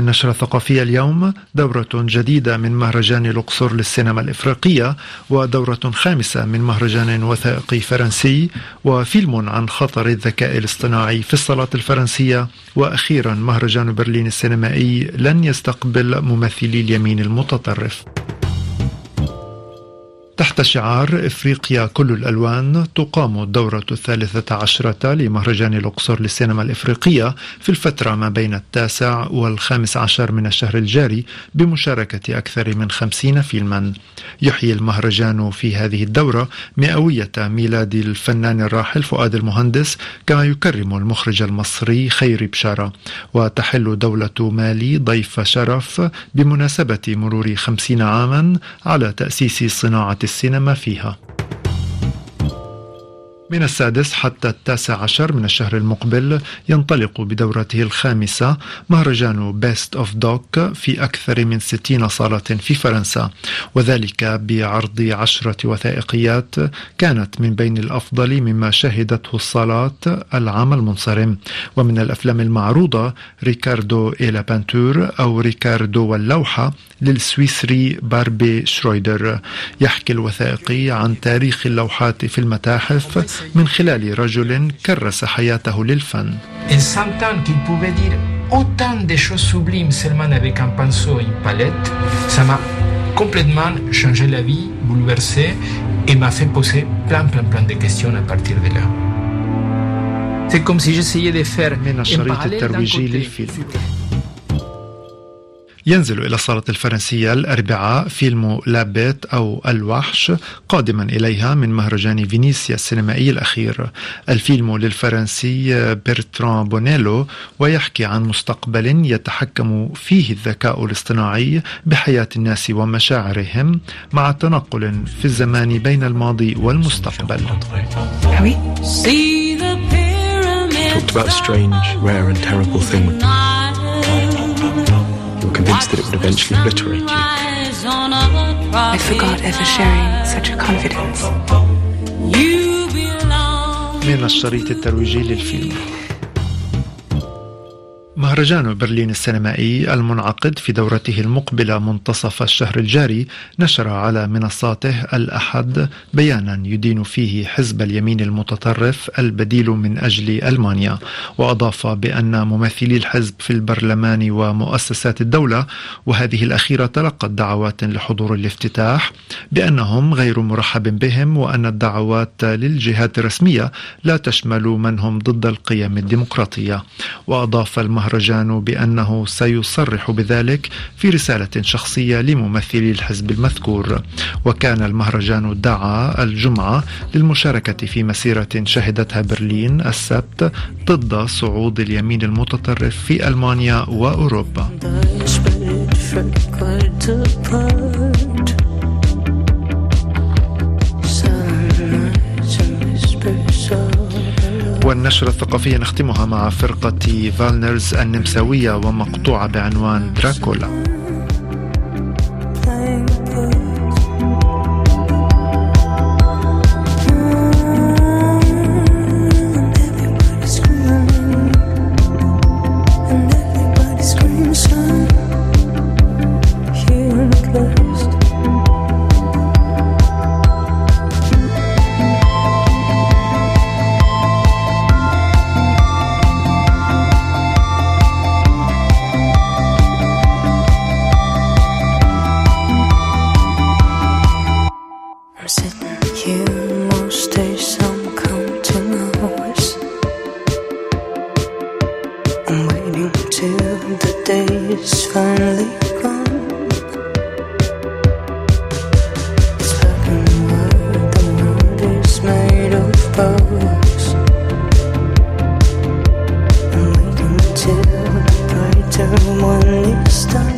النشرة الثقافية اليوم دورة جديدة من مهرجان الأقصر للسينما الإفريقية ودورة خامسة من مهرجان وثائقي فرنسي وفيلم عن خطر الذكاء الاصطناعي في الصالات الفرنسية وأخيرا مهرجان برلين السينمائي لن يستقبل ممثلي اليمين المتطرف. تحت شعار إفريقيا كل الألوان تقام الدورة الثالثة عشرة لمهرجان الأقصر للسينما الإفريقية في الفترة ما بين التاسع والخامس عشر من الشهر الجاري بمشاركة أكثر من خمسين فيلما. يحيي المهرجان في هذه الدورة مئوية ميلاد الفنان الراحل فؤاد المهندس كما يكرم المخرج المصري خيري بشارة وتحل دولة مالي ضيف شرف بمناسبة مرور خمسين عاما على تأسيس صناعة السينما فيها. من السادس حتى التاسع عشر من الشهر المقبل ينطلق بدورته الخامسة مهرجان Best of Doc في أكثر من ستين صالة في فرنسا. وذلك بعرض عشرة وثائقيات كانت من بين الأفضل مما شهدته الصالات العام المنصرم. ومن الأفلام المعروضة ريكاردو et la peinture أو ريكاردو واللوحة للسويسري باربيت شرويدر. يحكي الوثائقي عن تاريخ اللوحات في المتاحف من خلال رجل كرس حياته للفن autant de choses sublimes seulement avec un pinceau et une palette, ça m'a complètement changé la vie, bouleversé et m'a fait poser plein plein plein de questions à partir de là. C'est comme si j'essayais de faire un parallèle d'un côté. ينزل إلى الصالة الفرنسية الأربعاء فيلم La Bête أو الوحش قادما إليها من مهرجان فينيسيا السينمائي الأخير. الفيلم للفرنسي بيرتران بونيلو ويحكي عن مستقبل يتحكم فيه الذكاء الاصطناعي بحياة الناس ومشاعرهم مع تنقل في الزمان بين الماضي والمستقبل. Talked about a strange, rare and terrible thing. convinced that it would eventually obliterate you. I forgot ever sharing such a confidence. من الشريط الترويجي للفيلم مهرجان برلين السينمائي المنعقد في دورته المقبلة منتصف الشهر الجاري نشر على منصاته الأحد بيانا يدين فيه حزب اليمين المتطرف البديل من أجل ألمانيا. وأضاف بأن ممثلي الحزب في البرلمان ومؤسسات الدولة وهذه الأخيرة تلقت دعوات لحضور الافتتاح بأنهم غير مرحب بهم وأن الدعوات للجهات الرسمية لا تشمل من هم ضد القيم الديمقراطية. وأضاف المهرجان المهرجان بأنه سيصرح بذلك في رسالة شخصية لممثلي الحزب المذكور. وكان المهرجان دعا الجمعة للمشاركة في مسيرة شهدتها برلين السبت ضد صعود اليمين المتطرف في ألمانيا وأوروبا. والنشرة الثقافية نختمها مع فرقة فالنرز النمساوية ومقطوعة بعنوان دراكولا. It's finally gone. The world is made of. I'm waiting the brighter one is done.